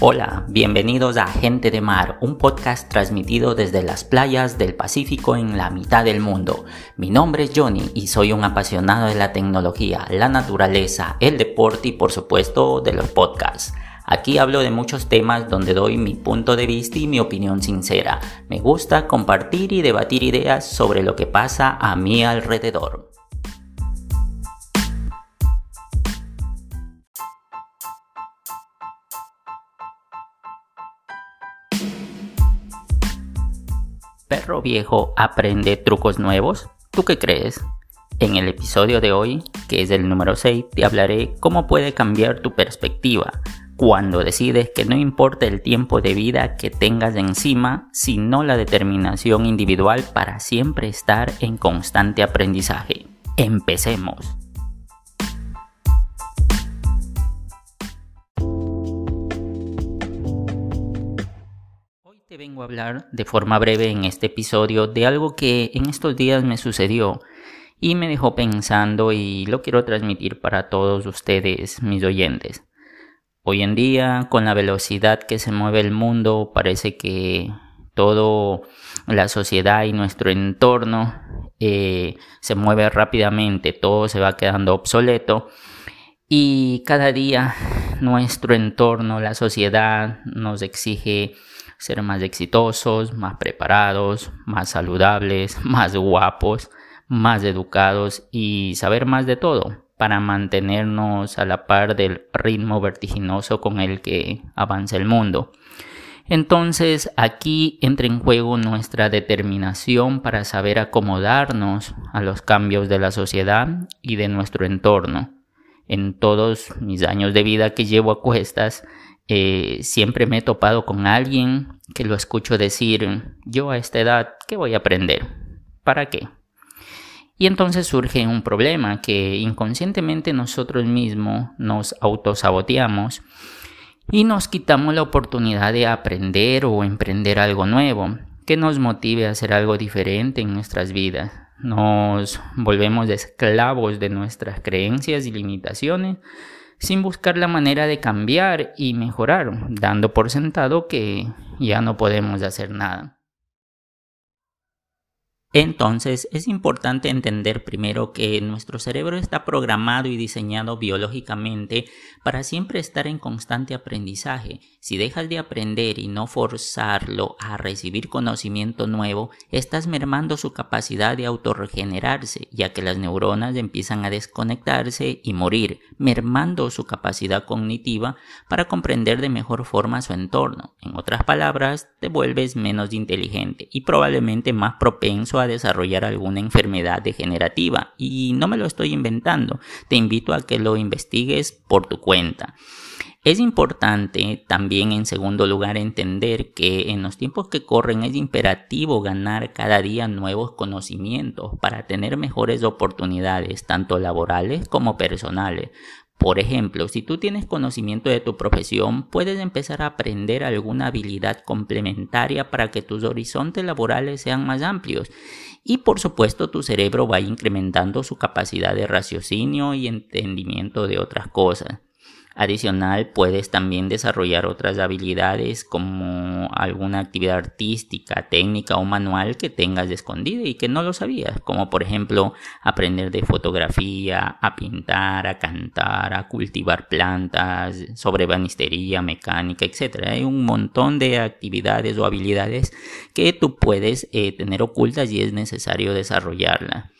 Hola, bienvenidos a Gente de Mar, un podcast transmitido desde las playas del Pacífico en la mitad del mundo. Mi nombre es Johnny y soy un apasionado de la tecnología, la naturaleza, el deporte y por supuesto de los podcasts. Aquí hablo de muchos temas donde doy mi punto de vista y mi opinión sincera. Me gusta compartir y debatir ideas sobre lo que pasa a mi alrededor. Perro viejo aprende trucos nuevos. ¿Tú qué crees? En el episodio de hoy, que es el número 6, te hablaré cómo puede cambiar tu perspectiva cuando decides que no importa el tiempo de vida que tengas encima, sino la determinación individual para siempre estar en constante aprendizaje. Empecemos. Vengo a hablar de forma breve en este episodio de algo que en estos días me sucedió y me dejó pensando y lo quiero transmitir para todos ustedes, mis oyentes. Hoy en día, con la velocidad que se mueve el mundo, parece que todo la sociedad y nuestro entorno eh, se mueve rápidamente, todo se va quedando obsoleto y cada día nuestro entorno, la sociedad nos exige ser más exitosos, más preparados, más saludables, más guapos, más educados y saber más de todo para mantenernos a la par del ritmo vertiginoso con el que avanza el mundo. Entonces aquí entra en juego nuestra determinación para saber acomodarnos a los cambios de la sociedad y de nuestro entorno. En todos mis años de vida que llevo a cuestas, eh, siempre me he topado con alguien que lo escucho decir, yo a esta edad, ¿qué voy a aprender? ¿Para qué? Y entonces surge un problema que inconscientemente nosotros mismos nos autosaboteamos y nos quitamos la oportunidad de aprender o emprender algo nuevo que nos motive a hacer algo diferente en nuestras vidas. Nos volvemos esclavos de nuestras creencias y limitaciones sin buscar la manera de cambiar y mejorar, dando por sentado que ya no podemos hacer nada. Entonces es importante entender primero que nuestro cerebro está programado y diseñado biológicamente para siempre estar en constante aprendizaje. Si dejas de aprender y no forzarlo a recibir conocimiento nuevo, estás mermando su capacidad de autorregenerarse, ya que las neuronas empiezan a desconectarse y morir, mermando su capacidad cognitiva para comprender de mejor forma su entorno. En otras palabras, te vuelves menos inteligente y probablemente más propenso a desarrollar alguna enfermedad degenerativa. Y no me lo estoy inventando, te invito a que lo investigues por tu cuenta. Es importante también en segundo lugar entender que en los tiempos que corren es imperativo ganar cada día nuevos conocimientos para tener mejores oportunidades tanto laborales como personales. Por ejemplo, si tú tienes conocimiento de tu profesión, puedes empezar a aprender alguna habilidad complementaria para que tus horizontes laborales sean más amplios. Y por supuesto tu cerebro va incrementando su capacidad de raciocinio y entendimiento de otras cosas. Adicional, puedes también desarrollar otras habilidades como alguna actividad artística, técnica o manual que tengas escondida y que no lo sabías, como por ejemplo aprender de fotografía, a pintar, a cantar, a cultivar plantas, sobre banistería, mecánica, etc. Hay un montón de actividades o habilidades que tú puedes eh, tener ocultas y es necesario desarrollarlas.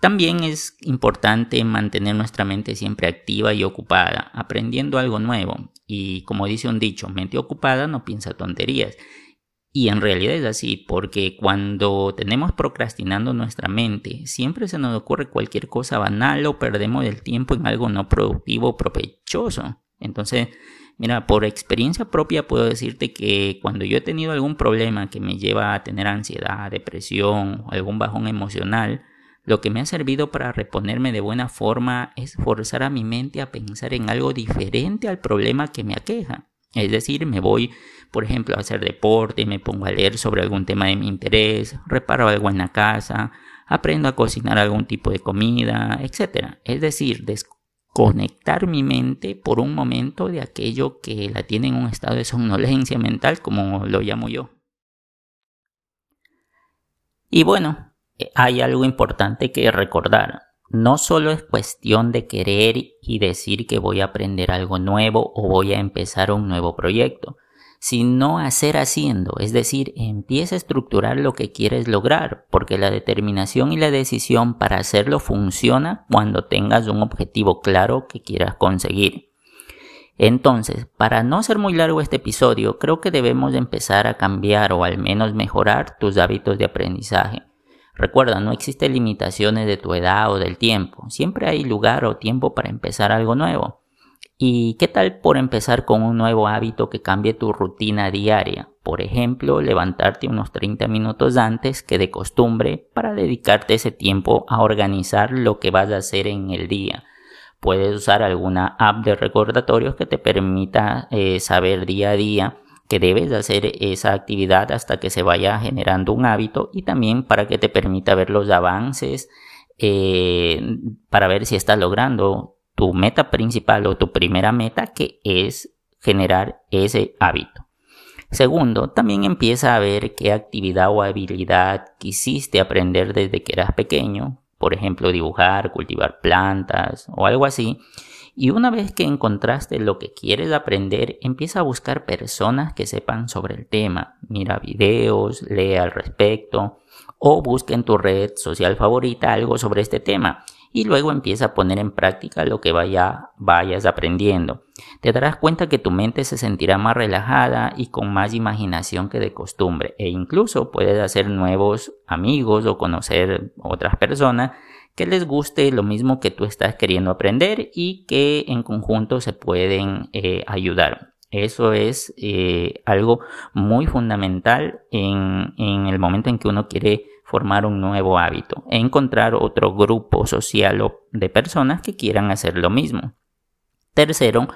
También es importante mantener nuestra mente siempre activa y ocupada, aprendiendo algo nuevo. Y como dice un dicho, mente ocupada no piensa tonterías. Y en realidad es así, porque cuando tenemos procrastinando nuestra mente, siempre se nos ocurre cualquier cosa banal o perdemos el tiempo en algo no productivo o provechoso. Entonces, mira, por experiencia propia puedo decirte que cuando yo he tenido algún problema que me lleva a tener ansiedad, depresión o algún bajón emocional, lo que me ha servido para reponerme de buena forma es forzar a mi mente a pensar en algo diferente al problema que me aqueja. Es decir, me voy, por ejemplo, a hacer deporte, me pongo a leer sobre algún tema de mi interés, reparo algo en la casa, aprendo a cocinar algún tipo de comida, etc. Es decir, desconectar mi mente por un momento de aquello que la tiene en un estado de somnolencia mental, como lo llamo yo. Y bueno, hay algo importante que recordar. No solo es cuestión de querer y decir que voy a aprender algo nuevo o voy a empezar un nuevo proyecto sino hacer haciendo, es decir, empieza a estructurar lo que quieres lograr, porque la determinación y la decisión para hacerlo funciona cuando tengas un objetivo claro que quieras conseguir. Entonces, para no ser muy largo este episodio, creo que debemos empezar a cambiar o al menos mejorar tus hábitos de aprendizaje. Recuerda, no existen limitaciones de tu edad o del tiempo, siempre hay lugar o tiempo para empezar algo nuevo. ¿Y qué tal por empezar con un nuevo hábito que cambie tu rutina diaria? Por ejemplo, levantarte unos 30 minutos antes que de costumbre para dedicarte ese tiempo a organizar lo que vas a hacer en el día. Puedes usar alguna app de recordatorios que te permita eh, saber día a día que debes hacer esa actividad hasta que se vaya generando un hábito y también para que te permita ver los avances eh, para ver si estás logrando tu meta principal o tu primera meta que es generar ese hábito. Segundo, también empieza a ver qué actividad o habilidad quisiste aprender desde que eras pequeño, por ejemplo dibujar, cultivar plantas o algo así. Y una vez que encontraste lo que quieres aprender, empieza a buscar personas que sepan sobre el tema. Mira videos, lee al respecto o busca en tu red social favorita algo sobre este tema y luego empieza a poner en práctica lo que vaya, vayas aprendiendo. Te darás cuenta que tu mente se sentirá más relajada y con más imaginación que de costumbre e incluso puedes hacer nuevos amigos o conocer otras personas que les guste lo mismo que tú estás queriendo aprender y que en conjunto se pueden eh, ayudar. Eso es eh, algo muy fundamental en, en el momento en que uno quiere formar un nuevo hábito e encontrar otro grupo social de personas que quieran hacer lo mismo. Tercero,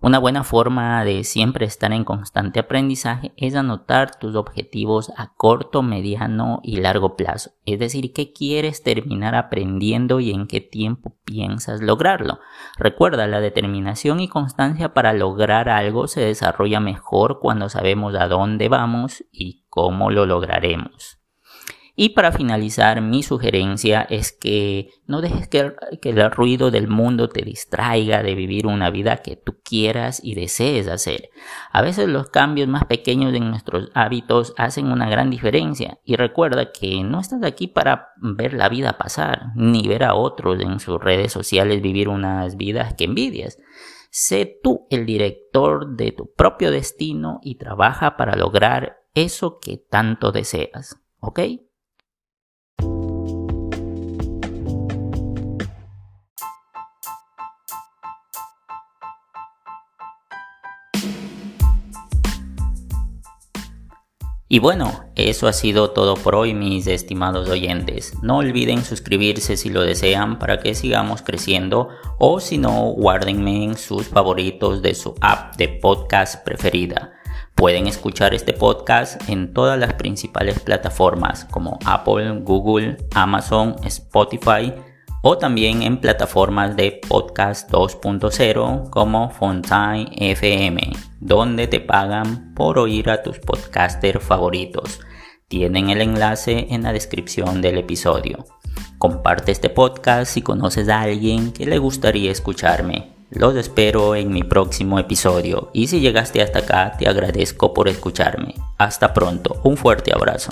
una buena forma de siempre estar en constante aprendizaje es anotar tus objetivos a corto, mediano y largo plazo. Es decir, qué quieres terminar aprendiendo y en qué tiempo piensas lograrlo. Recuerda, la determinación y constancia para lograr algo se desarrolla mejor cuando sabemos a dónde vamos y cómo lo lograremos. Y para finalizar, mi sugerencia es que no dejes que, el ruido del mundo te distraiga de vivir una vida que tú quieras y desees hacer. A veces los cambios más pequeños en nuestros hábitos hacen una gran diferencia. Y recuerda que no estás aquí para ver la vida pasar, ni ver a otros en sus redes sociales vivir unas vidas que envidias. Sé tú el director de tu propio destino y trabaja para lograr eso que tanto deseas. ¿Ok? Y bueno, eso ha sido todo por hoy mis estimados oyentes. No olviden suscribirse si lo desean para que sigamos creciendo o si no, guárdenme en sus favoritos de su app de podcast preferida. Pueden escuchar este podcast en todas las principales plataformas como Apple, Google, Amazon, Spotify o también en plataformas de podcast 2.0 como Fontaine FM, donde te pagan por oír a tus podcasters favoritos. Tienen el enlace en la descripción del episodio. Comparte este podcast si conoces a alguien que le gustaría escucharme. Los espero en mi próximo episodio y si llegaste hasta acá te agradezco por escucharme. Hasta pronto, un fuerte abrazo.